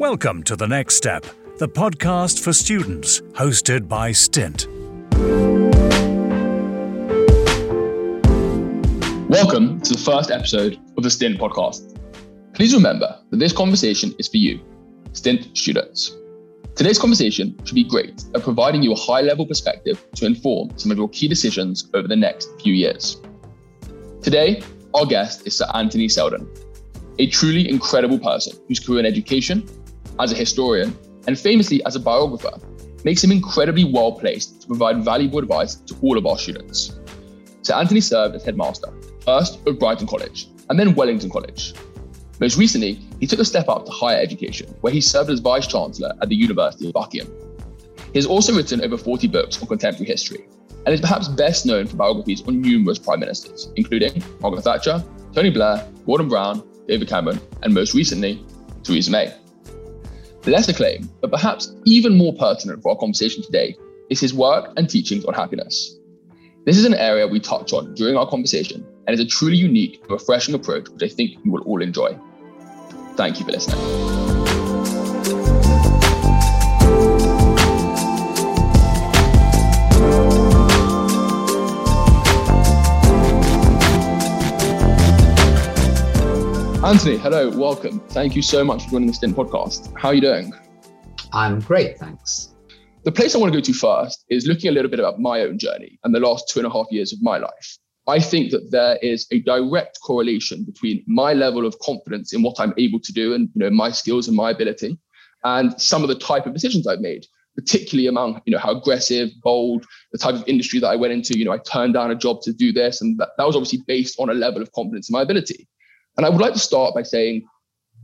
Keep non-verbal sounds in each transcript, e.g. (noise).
Welcome to The Next Step, the podcast for students, hosted by Stint. Welcome to the first episode of the Stint podcast. Please remember that this conversation is for you, Stint students. Today's conversation should be great at providing you a high level perspective to inform some of your key decisions over the next few years. Today, our guest is Sir Anthony Seldon, a truly incredible person whose career in education, as a historian, and famously as a biographer, makes him incredibly well placed to provide valuable advice to all of our students. Sir Anthony served as headmaster, first at Brighton College and then Wellington College. Most recently, he took a step up to higher education, where he served as Vice Chancellor at the University of Buckingham. He has also written over 40 books on contemporary history, and is perhaps best known for biographies on numerous prime ministers, including Margaret Thatcher, Tony Blair, Gordon Brown, David Cameron, and most recently, Theresa May. Less acclaimed, but perhaps even more pertinent for our conversation today, is his work and teachings on happiness. This is an area we touch on during our conversation and is a truly unique and refreshing approach which I think you will all enjoy. Thank you for listening. Anthony, hello, welcome. Thank you so much for joining the Stint podcast. How are you doing? I'm great, thanks. The place I want to go to first is looking a little bit about my own journey and the last two and a half years of my life. I think that there is a direct correlation between my level of confidence in what I'm able to do and you know my skills and my ability and some of the type of decisions I've made, particularly among you know how aggressive, bold, the type of industry that I went into. You know, I turned down a job to do this, and that, that was obviously based on a level of confidence in my ability. And I would like to start by saying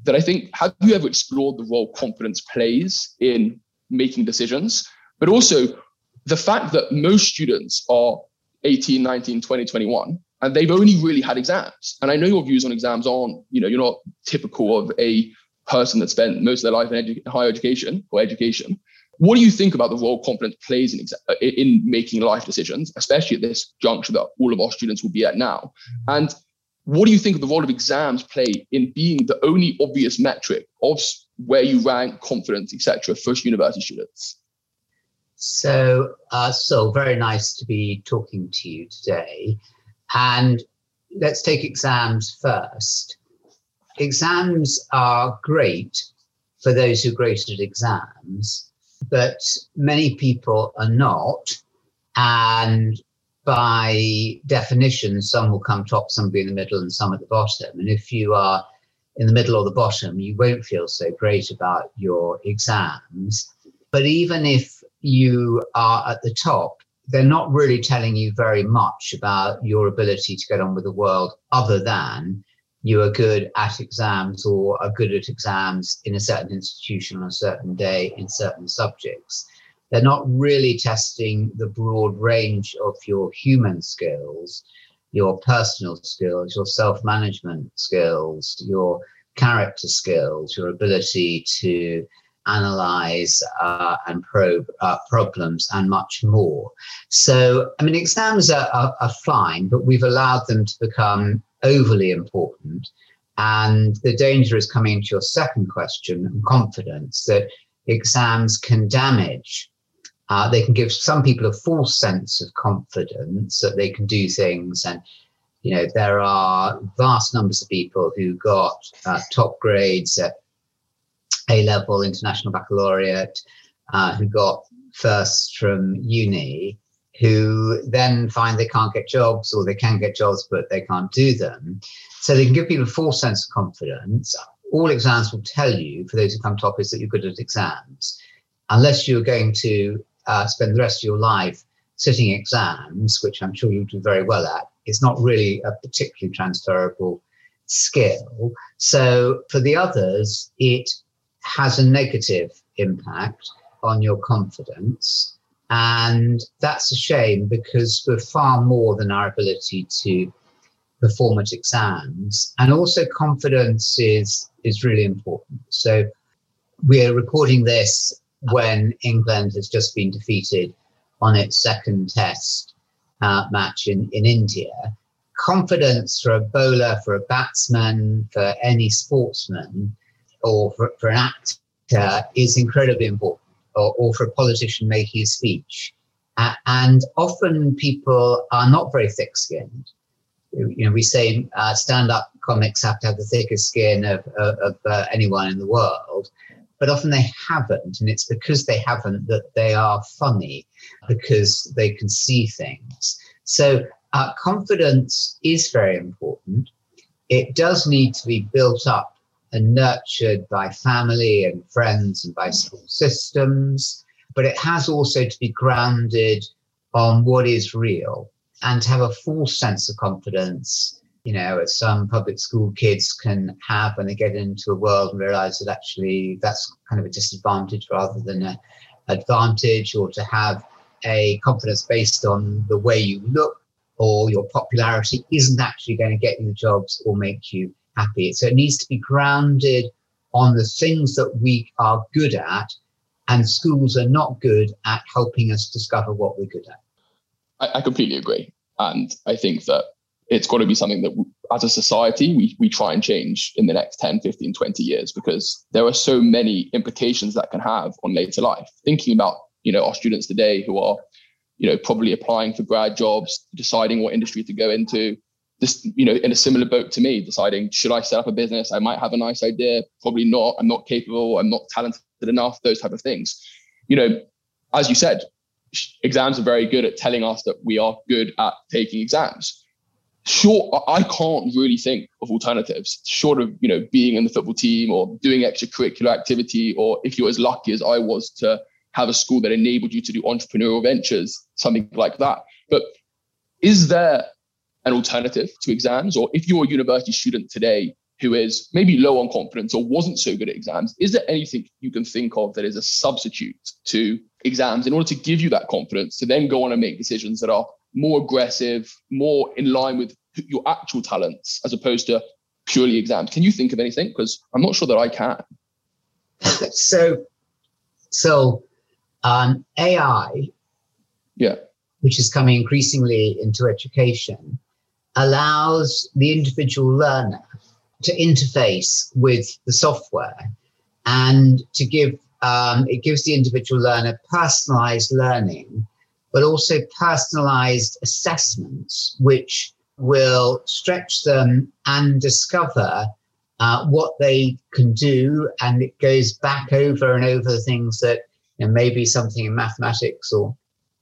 that I think, have you ever explored the role confidence plays in making decisions? But also the fact that most students are 18, 19, 20, 21, and they've only really had exams. And I know your views on exams aren't, you know, you're not typical of a person that spent most of their life in edu- higher education or education. What do you think about the role confidence plays in, exa- in making life decisions, especially at this juncture that all of our students will be at now? And what do you think of the role of exams play in being the only obvious metric of where you rank confidence, etc., for university students? So, uh, so very nice to be talking to you today. And let's take exams first. Exams are great for those who are great at exams, but many people are not. And by definition, some will come top, some will be in the middle, and some at the bottom. And if you are in the middle or the bottom, you won't feel so great about your exams. But even if you are at the top, they're not really telling you very much about your ability to get on with the world other than you are good at exams or are good at exams in a certain institution on a certain day in certain subjects they're not really testing the broad range of your human skills, your personal skills, your self management skills, your character skills, your ability to analyze uh, and probe uh, problems and much more. So, I mean, exams are, are, are fine, but we've allowed them to become overly important. And the danger is coming to your second question confidence that exams can damage uh, they can give some people a false sense of confidence that they can do things. And, you know, there are vast numbers of people who got uh, top grades at A level, international baccalaureate, uh, who got first from uni, who then find they can't get jobs or they can get jobs, but they can't do them. So they can give people a false sense of confidence. All exams will tell you, for those who come top, is that you're good at exams unless you're going to uh, spend the rest of your life sitting exams, which I'm sure you'll do very well at, it's not really a particularly transferable skill. So for the others, it has a negative impact on your confidence. And that's a shame because we're far more than our ability to perform at exams. And also confidence is, is really important. So we're recording this when England has just been defeated on its second test uh, match in, in India. Confidence for a bowler, for a batsman, for any sportsman, or for, for an actor is incredibly important, or, or, for a politician making a speech. Uh, and often people are not very thick skinned. You know, we say uh, stand up comics have to have the thickest skin of, of, of uh, anyone in the world, but often they haven't. And it's because they haven't that they are funny, because they can see things. So uh, confidence is very important. It does need to be built up and nurtured by family and friends and by school systems, but it has also to be grounded on what is real and to have a full sense of confidence. You know, some public school kids can have when they get into a world and realize that actually that's kind of a disadvantage rather than an advantage, or to have a confidence based on the way you look or your popularity isn't actually going to get you the jobs or make you happy. So it needs to be grounded on the things that we are good at, and schools are not good at helping us discover what we're good at. I, I completely agree. And I think that it's got to be something that as a society we, we try and change in the next 10 15 20 years because there are so many implications that can have on later life. Thinking about you know our students today who are you know probably applying for grad jobs deciding what industry to go into this you know in a similar boat to me deciding should i set up a business? I might have a nice idea probably not. I'm not capable. I'm not talented enough those type of things. You know as you said exams are very good at telling us that we are good at taking exams sure i can't really think of alternatives short of you know being in the football team or doing extracurricular activity or if you're as lucky as i was to have a school that enabled you to do entrepreneurial ventures something like that but is there an alternative to exams? Or if you're a university student today who is maybe low on confidence or wasn't so good at exams, is there anything you can think of that is a substitute to exams in order to give you that confidence to then go on and make decisions that are more aggressive, more in line with your actual talents as opposed to purely exams? Can you think of anything? Because I'm not sure that I can. (laughs) So, so um, AI, yeah, which is coming increasingly into education, allows the individual learner to interface with the software and to give um, it gives the individual learner personalized learning but also personalized assessments which will stretch them and discover uh, what they can do and it goes back over and over the things that you know, maybe something in mathematics or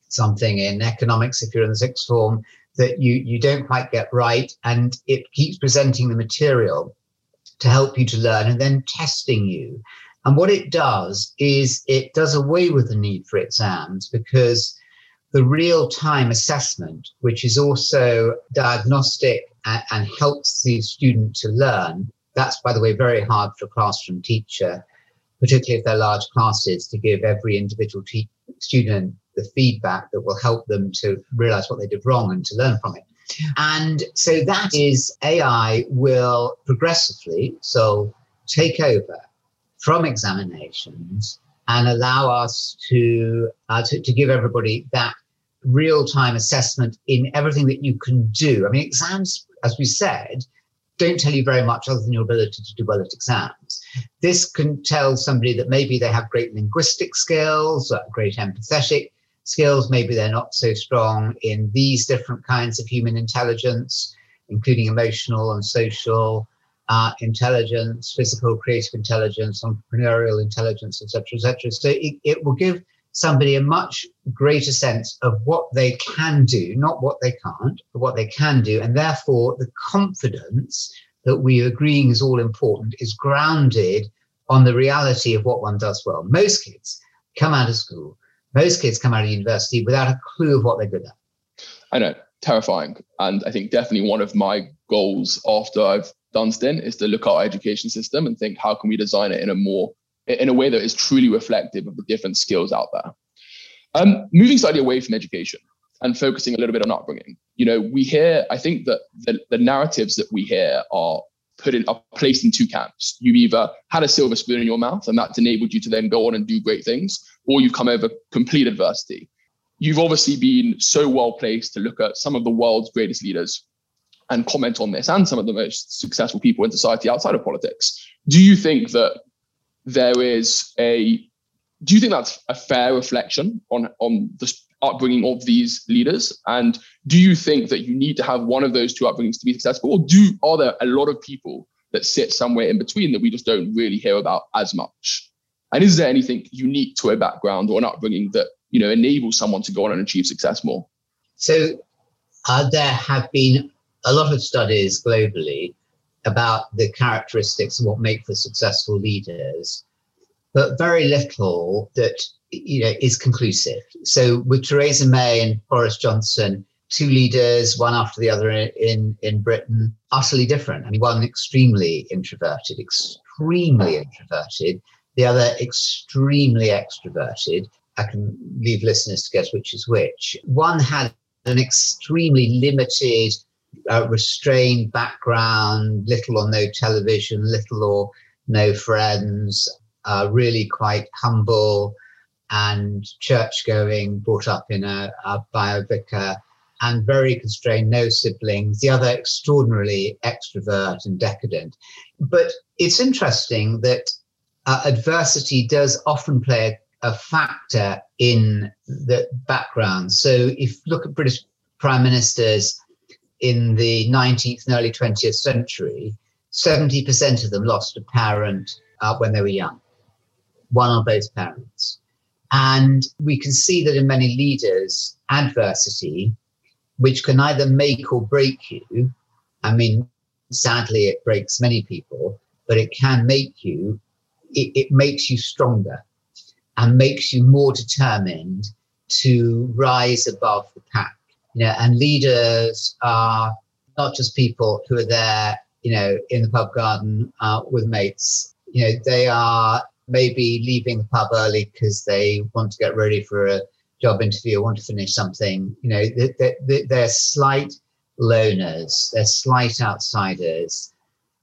something in economics if you're in the sixth form that you, you don't quite get right. And it keeps presenting the material to help you to learn and then testing you. And what it does is it does away with the need for exams because the real time assessment, which is also diagnostic and, and, helps the student to learn, that's, by the way, very hard for a classroom teacher, particularly if they're large classes, to give every individual te- student the feedback that will help them to realize what they did wrong and to learn from it. And so that is AI will progressively so take over from examinations and allow us to, uh, to, to give everybody that real time assessment in everything that you can do. I mean, exams, as we said, don't tell you very much other than your ability to do well at exams. This can tell somebody that maybe they have great linguistic skills, great empathetic skills. Maybe they're not so strong in these different kinds of human intelligence, including emotional and social uh, intelligence, physical, creative intelligence, entrepreneurial intelligence, etc., etc. So it, it will give somebody a much greater sense of what they can do, not what they can't, but what they can do. And therefore, the confidence that we are agreeing is all important is grounded on the reality of what one does well. Most kids come out of school most kids come out of university without a clue of what they're good at. I know, terrifying. And I think definitely one of my goals after I've done stint is to look at our education system and think how can we design it in a more in a way that is truly reflective of the different skills out there. Um, moving slightly away from education and focusing a little bit on upbringing. You know, we hear, I think that the, the narratives that we hear are put in are placed in two camps. You've either had a silver spoon in your mouth and that's enabled you to then go on and do great things, or you've come over complete adversity. You've obviously been so well placed to look at some of the world's greatest leaders and comment on this and some of the most successful people in society outside of politics. Do you think that there is a do you think that's a fair reflection on on the upbringing of these leaders? And do you think that you need to have one of those two upbringings to be successful? Or do are there a lot of people that sit somewhere in between that we just don't really hear about as much? And is there anything unique to a background or an upbringing that you know enables someone to go on and achieve success more? So uh, there have been a lot of studies globally about the characteristics of what make for successful leaders, but very little that you know is conclusive. So with Theresa May and Boris Johnson, two leaders, one after the other in in Britain, utterly different. I mean, one extremely introverted, extremely introverted, the other extremely extroverted. I can leave listeners to guess which is which. One had an extremely limited uh, restrained background, little or no television, little or no friends, uh, really quite humble and church going, brought up in a, a bio vicar, and very constrained, no siblings. The other extraordinarily extrovert and decadent. But it's interesting that uh, adversity does often play a, a factor in the background. So if you look at British prime ministers, in the 19th and early 20th century, 70% of them lost a parent uh, when they were young, one or both parents. And we can see that in many leaders, adversity, which can either make or break you, I mean, sadly, it breaks many people, but it can make you, it, it makes you stronger and makes you more determined to rise above the pack you know, and leaders are not just people who are there, you know, in the pub garden uh, with mates. You know, they are maybe leaving the pub early because they want to get ready for a job interview or want to finish something. You know, they're, they're slight loners, they're slight outsiders,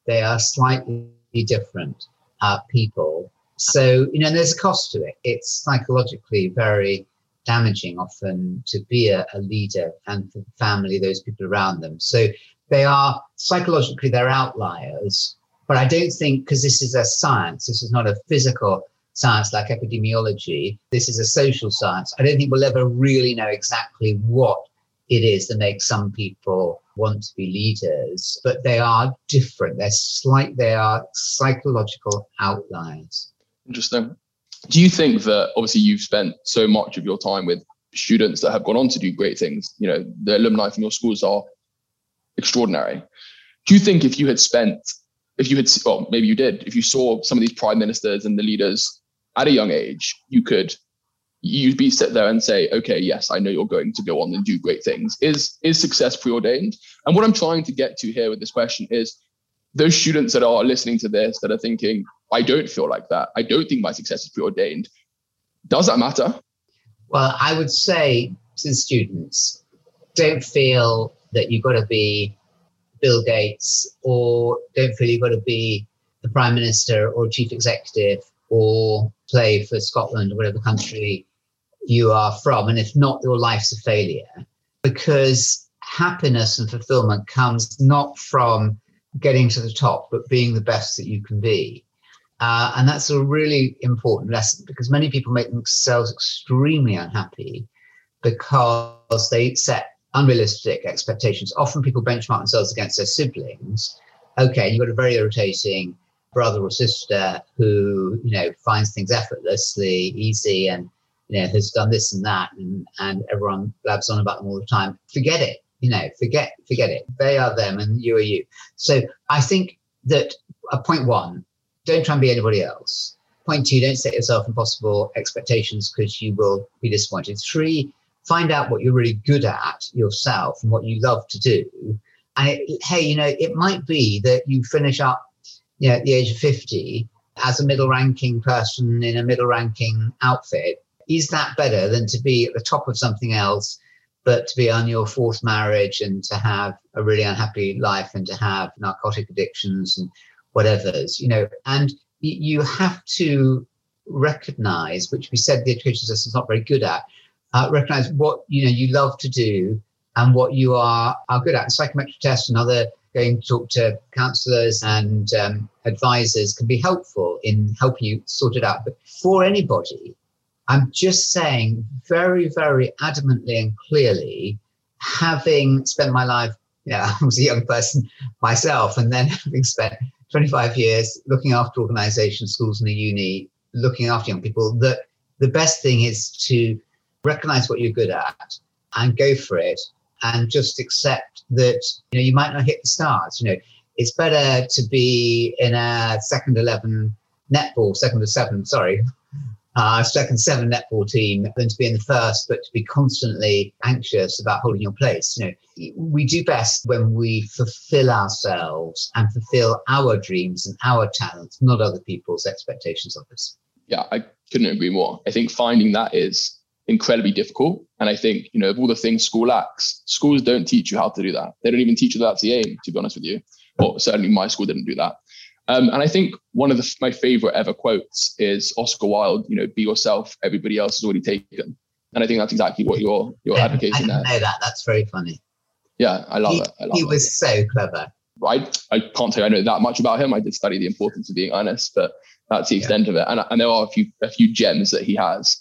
they are slightly different uh, people. So, you know, there's a cost to it. It's psychologically very damaging often to be a, a leader and for family, those people around them. So they are psychologically they're outliers. But I don't think because this is a science, this is not a physical science like epidemiology. This is a social science. I don't think we'll ever really know exactly what it is that makes some people want to be leaders, but they are different. They're slight. They are psychological outliers. Interesting do you think that obviously you've spent so much of your time with students that have gone on to do great things you know the alumni from your schools are extraordinary. Do you think if you had spent if you had well maybe you did if you saw some of these prime ministers and the leaders at a young age you could you'd be sit there and say okay yes i know you're going to go on and do great things. Is is success preordained? And what i'm trying to get to here with this question is those students that are listening to this that are thinking I don't feel like that. I don't think my success is preordained. Does that matter? Well, I would say to the students, don't feel that you've got to be Bill Gates or don't feel you've got to be the prime minister or chief executive or play for Scotland or whatever country you are from. And if not, your life's a failure because happiness and fulfillment comes not from getting to the top, but being the best that you can be. Uh, and that's a really important lesson because many people make themselves extremely unhappy because they set unrealistic expectations. Often people benchmark themselves against their siblings. Okay, you've got a very irritating brother or sister who, you know, finds things effortlessly easy and, you know, has done this and that and, and everyone blabs on about them all the time. Forget it. You know, forget, forget it. They are them and you are you. So I think that uh, point one, don't try and be anybody else. Point two, don't set yourself impossible expectations because you will be disappointed. Three, find out what you're really good at yourself and what you love to do. And it, hey, you know, it might be that you finish up you know, at the age of 50 as a middle ranking person in a middle ranking outfit. Is that better than to be at the top of something else, but to be on your fourth marriage and to have a really unhappy life and to have narcotic addictions and whatever's, you know, and you have to recognize, which we said the education system is not very good at, uh, recognize what you know you love to do and what you are are good at. Psychometric tests and other going to talk to counselors and um, advisors can be helpful in helping you sort it out. But for anybody, I'm just saying very, very adamantly and clearly, having spent my life, yeah, (laughs) I was a young person myself, and then (laughs) having spent 25 years looking after organizations, schools, and a uni, looking after young people, that the best thing is to recognize what you're good at and go for it and just accept that you know you might not hit the stars you know. It's better to be in a second 11 netball second to seven sorry uh, second seven netball team than to be in the first, but to be constantly anxious about holding your place. You know, we do best when we fulfill ourselves and fulfill our dreams and our talents, not other people's expectations of us. Yeah, I couldn't agree more. I think finding that is incredibly difficult. And I think, you know, of all the things school lacks, schools don't teach you how to do that. They don't even teach you that that's the aim, to be honest with you. Or certainly my school didn't do that. Um, and I think one of the, my favorite ever quotes is Oscar Wilde, you know, be yourself, everybody else is already taken. And I think that's exactly what you're you're yeah, advocating I there. know that. That's very funny. Yeah, I love he, it. I love he was it. so clever. I, I can't say I know that much about him. I did study the importance of being honest, but that's the extent yeah. of it. And, and there are a few a few gems that he has.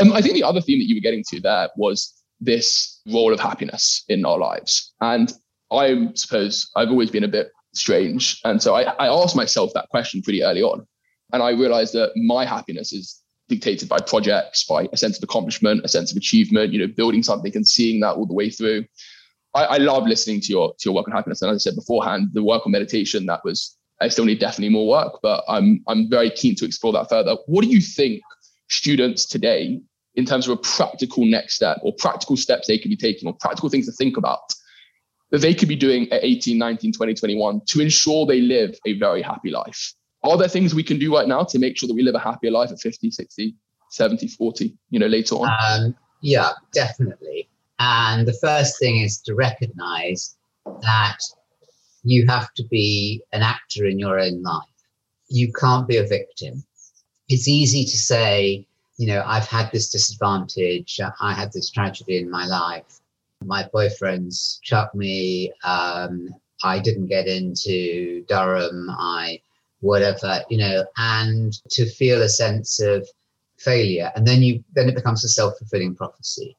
Um, I think the other theme that you were getting to there was this role of happiness in our lives. And I suppose I've always been a bit strange. And so I, I asked myself that question pretty early on. And I realized that my happiness is dictated by projects, by a sense of accomplishment, a sense of achievement, you know, building something and seeing that all the way through. I, I love listening to your to your work on happiness. And as I said beforehand, the work on meditation, that was I still need definitely more work, but I'm I'm very keen to explore that further. What do you think students today in terms of a practical next step or practical steps they could be taking or practical things to think about that they could be doing at 18, 19, 20, 21 to ensure they live a very happy life? Are there things we can do right now to make sure that we live a happier life at 50, 60, 70, 40, you know, later on? Um, yeah, definitely. And the first thing is to recognize that you have to be an actor in your own life. You can't be a victim. It's easy to say, you know, I've had this disadvantage, I had this tragedy in my life. My boyfriend's chucked me. Um, I didn't get into Durham. I, whatever, you know, and to feel a sense of failure. And then you, then it becomes a self fulfilling prophecy.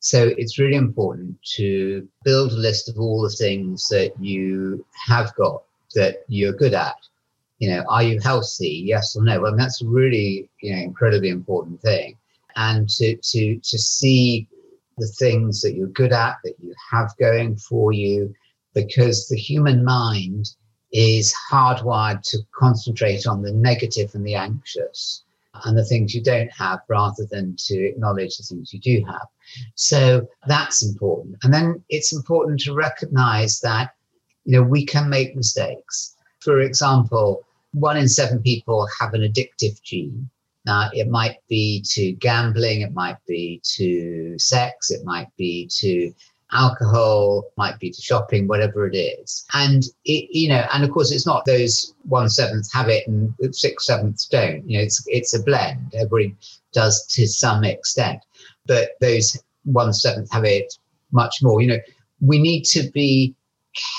So it's really important to build a list of all the things that you have got that you're good at you know, are you healthy? Yes or no? Well, that's a really, you know, incredibly important thing. And to to to see the things that you're good at, that you have going for you, because the human mind is hardwired to concentrate on the negative and the anxious and the things you don't have rather than to acknowledge the things you do have. So that's important. And then it's important to recognize that, you know, we can make mistakes. For example, one in seven people have an addictive gene. Now, it might be to gambling, it might be to sex, it might be to alcohol, might be to shopping, whatever it is. And it, you know, and of course, it's not those one seventh have it and six sevenths don't. You know, it's it's a blend. Everybody does to some extent, but those one seventh have it much more. You know, we need to be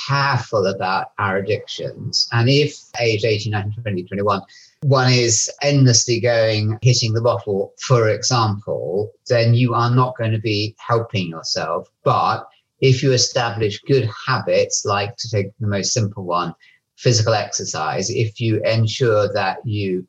careful about our addictions. And if age 18, 19, 20, 21, one is endlessly going, hitting the bottle, for example, then you are not going to be helping yourself. But if you establish good habits, like to take the most simple one, physical exercise, if you ensure that you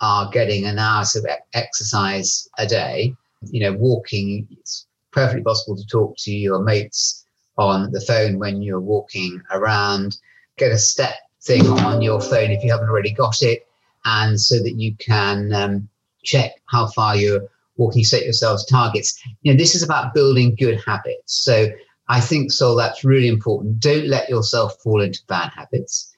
are getting an hour of exercise a day, you know, walking, it's perfectly possible to talk to your mates on the phone when you're walking around. Get a step thing on your phone if you haven't already got it, and so that you can um, check how far you're walking, set yourselves targets. You know, this is about building good habits. So I think, so that's really important. Don't let yourself fall into bad habits.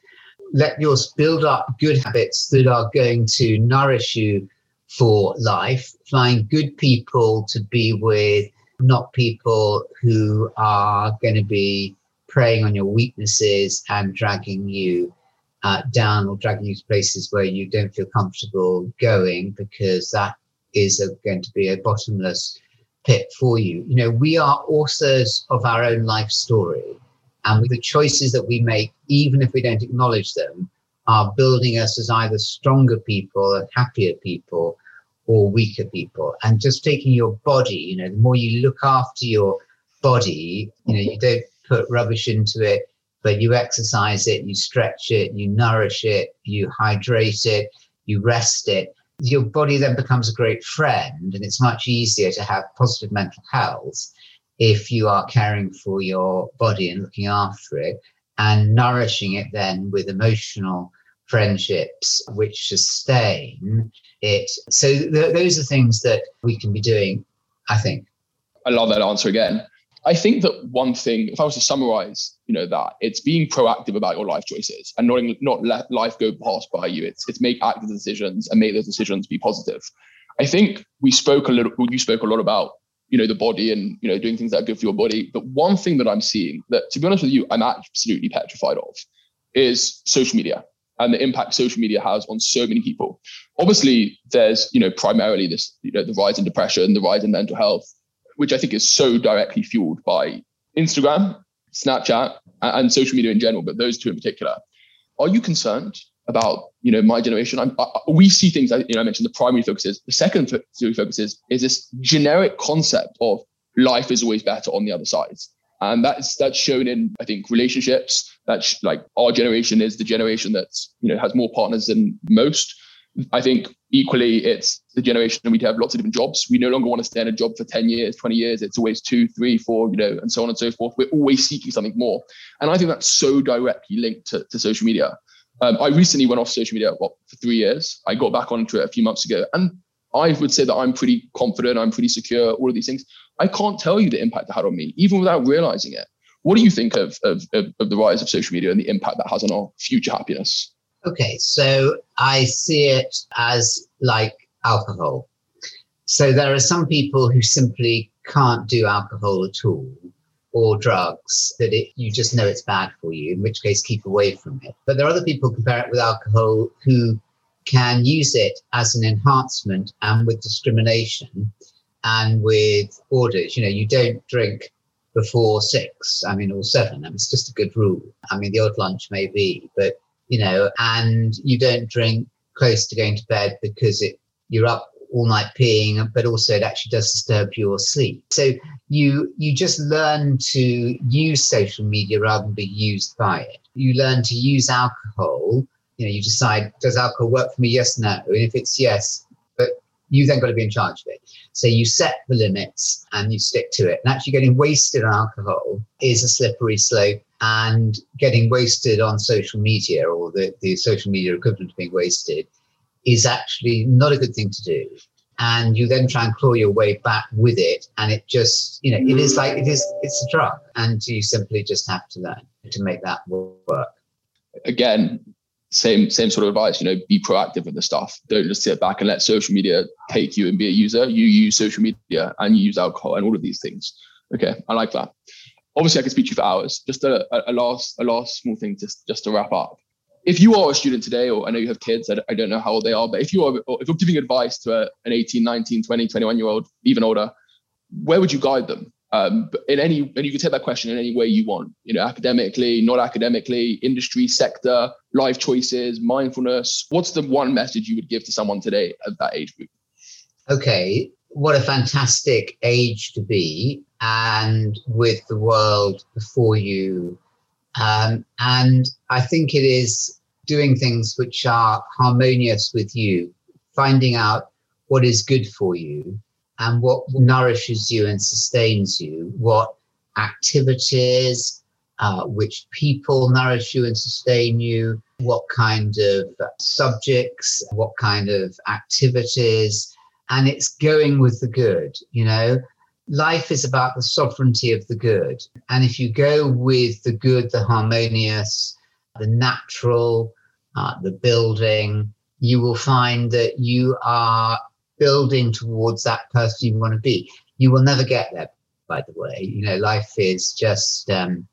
Let yours build up good habits that are going to nourish you for life. Find good people to be with not people who are going to be preying on your weaknesses and dragging you uh, down or dragging you to places where you don't feel comfortable going because that is a, going to be a bottomless pit for you. You know, we are authors of our own life story. And the choices that we make, even if we don't acknowledge them, are building us as either stronger people and happier people or weaker people. And just taking your body, you know, the more you look after your body, you know, you don't put rubbish into it, but you exercise it, you stretch it, you nourish it, you hydrate it, you rest it. Your body then becomes a great friend, and it's much easier to have positive mental health if you are caring for your body and looking after it and nourishing it then with emotional friendships which sustain it. So th- those are things that we can be doing, I think. I love that answer again. I think that one thing, if I was to summarize, you know, that it's being proactive about your life choices and not not let life go past by you. It's it's make active decisions and make those decisions be positive. I think we spoke a little. You spoke a lot about you know the body and you know doing things that are good for your body. But one thing that I'm seeing that, to be honest with you, I'm absolutely petrified of, is social media and the impact social media has on so many people. Obviously, there's you know primarily this you know the rise in depression, the rise in mental health, which I think is so directly fueled by Instagram, Snapchat, and social media in general, but those two in particular. Are you concerned about you know my generation? I'm. we see things. You know, I mentioned the primary focuses. The second focuses is this generic concept of life is always better on the other side and that's that's shown in I think relationships. That's like our generation is the generation that's you know has more partners than most. I think equally it's the generation we have lots of different jobs. We no longer want to stay in a job for 10 years, 20 years. It's always two, three, four, you know, and so on and so forth. We're always seeking something more. And I think that's so directly linked to, to social media. Um, I recently went off social media what, for three years. I got back onto it a few months ago. And I would say that I'm pretty confident, I'm pretty secure, all of these things. I can't tell you the impact it had on me, even without realizing it. What do you think of, of, of, of the rise of social media and the impact that has on our future happiness? Okay, so I see it as like alcohol. So there are some people who simply can't do alcohol at all or drugs that it, you just know it's bad for you, in which case keep away from it. But there are other people compare it with alcohol who can use it as an enhancement and with discrimination and with orders. You know, you don't drink before six, I mean, or seven. I mean, it's just a good rule. I mean, the odd lunch may be, but, you know, and you don't drink close to going to bed because it you're up all night peeing, but also it actually does disturb your sleep. So you you just learn to use social media rather than be used by it. You learn to use alcohol you know, you decide, does alcohol work for me? Yes, no. And if it's yes, but you then got to be in charge of it. So you set the limits and you stick to it. And actually getting wasted on alcohol is a slippery slope. And getting wasted on social media or the, the social media equivalent of being wasted is actually not a good thing to do. And you then try and claw your way back with it and it just you know it is like it is it's a drug and you simply just have to learn to make that work. Again same same sort of advice you know be proactive with the stuff. Don't just sit back and let social media take you and be a user. You use social media and you use alcohol and all of these things. Okay i like that obviously i could speak to you for hours. Just a, a last a last small thing just just to wrap up. If you are a student today or i know you have kids i, I don't know how old they are but if you are if you're giving advice to a, an 18 19 20 21 year old even older where would you guide them? Um, in any and you can take that question in any way you want you know academically not academically industry sector life choices mindfulness. What's the one message you would give to someone today at that age group? Okay what a fantastic age to be and with the world before you. Um, and i think it is doing things which are harmonious with you finding out what is good for you and what nourishes you and sustains you, what activities, uh, which people nourish you and sustain you, what kind of subjects, what kind of activities, and it's going with the good, you know. Life is about the sovereignty of the good. And if you go with the good, the harmonious, the natural, uh, the building, you will find that you are building towards that person you want to be. You will never get there, by the way. You know, life is just um,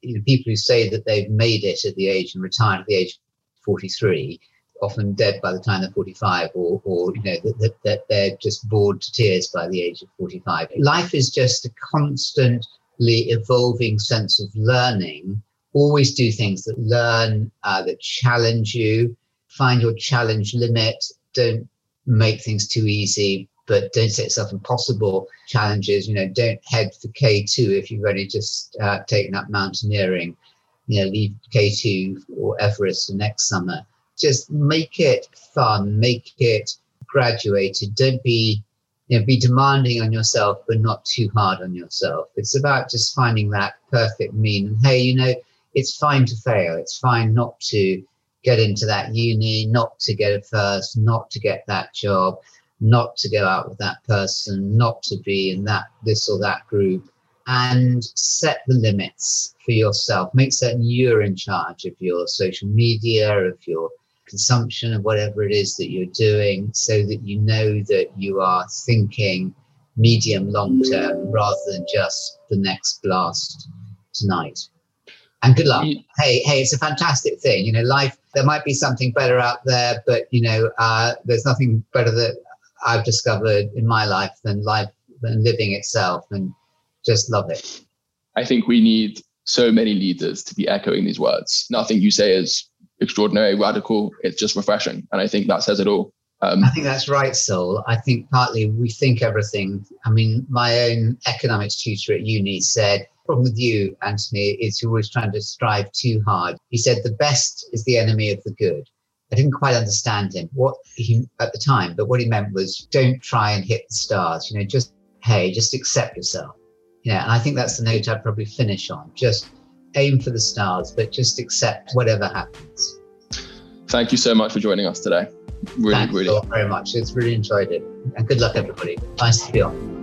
you know, people who say that they've made it at the age and retired at the age of 43 often dead by the time they're 45 or, or you know that, that, they're just bored to tears by the age of 45 life is just a constant evolving sense of learning, always do things that learn, uh, that challenge you, find your challenge limit, don't make things too easy, but don't set yourself impossible challenges. You know, don't head for K2 if you've only just uh, taken up mountaineering. You know, leave K2 or Everest for next summer. Just make it fun, make it graduated. Don't be, you know, be demanding on yourself, but not too hard on yourself. It's about just finding that perfect mean. And hey, you know, it's fine to fail. It's fine not to get into that uni, not to get it first, not to get that job not to go out with that person, not to be in that this or that group, and set the limits for yourself. Make certain you're in charge of your social media, of your consumption, of whatever it is that you're doing, so that you know that you are thinking medium long term rather than just the next blast tonight. And good luck. Hey, hey, it's a fantastic thing. You know, life. There might be something better out there, but you know, uh, there's nothing better that I've discovered in my life than life than living itself and just love it. I think we need so many leaders to be echoing these words. Nothing you say is extraordinary, radical. It's just refreshing. And I think that says it all. Um, I think that's right, Sol. I think partly we think everything. I mean, my own economics tutor at uni said, problem with you, Anthony, is you're always trying to strive too hard. He said the best is the enemy of the good. I didn't quite understand him what he at the time, but what he meant was don't try and hit the stars. You know, just hey, just accept yourself. Yeah, and I think that's the note I'd probably finish on. Just aim for the stars, but just accept whatever happens. Thank you so much for joining us today. Really, Thanks really. very much. It's really enjoyed it. And good luck, everybody. Nice to be on.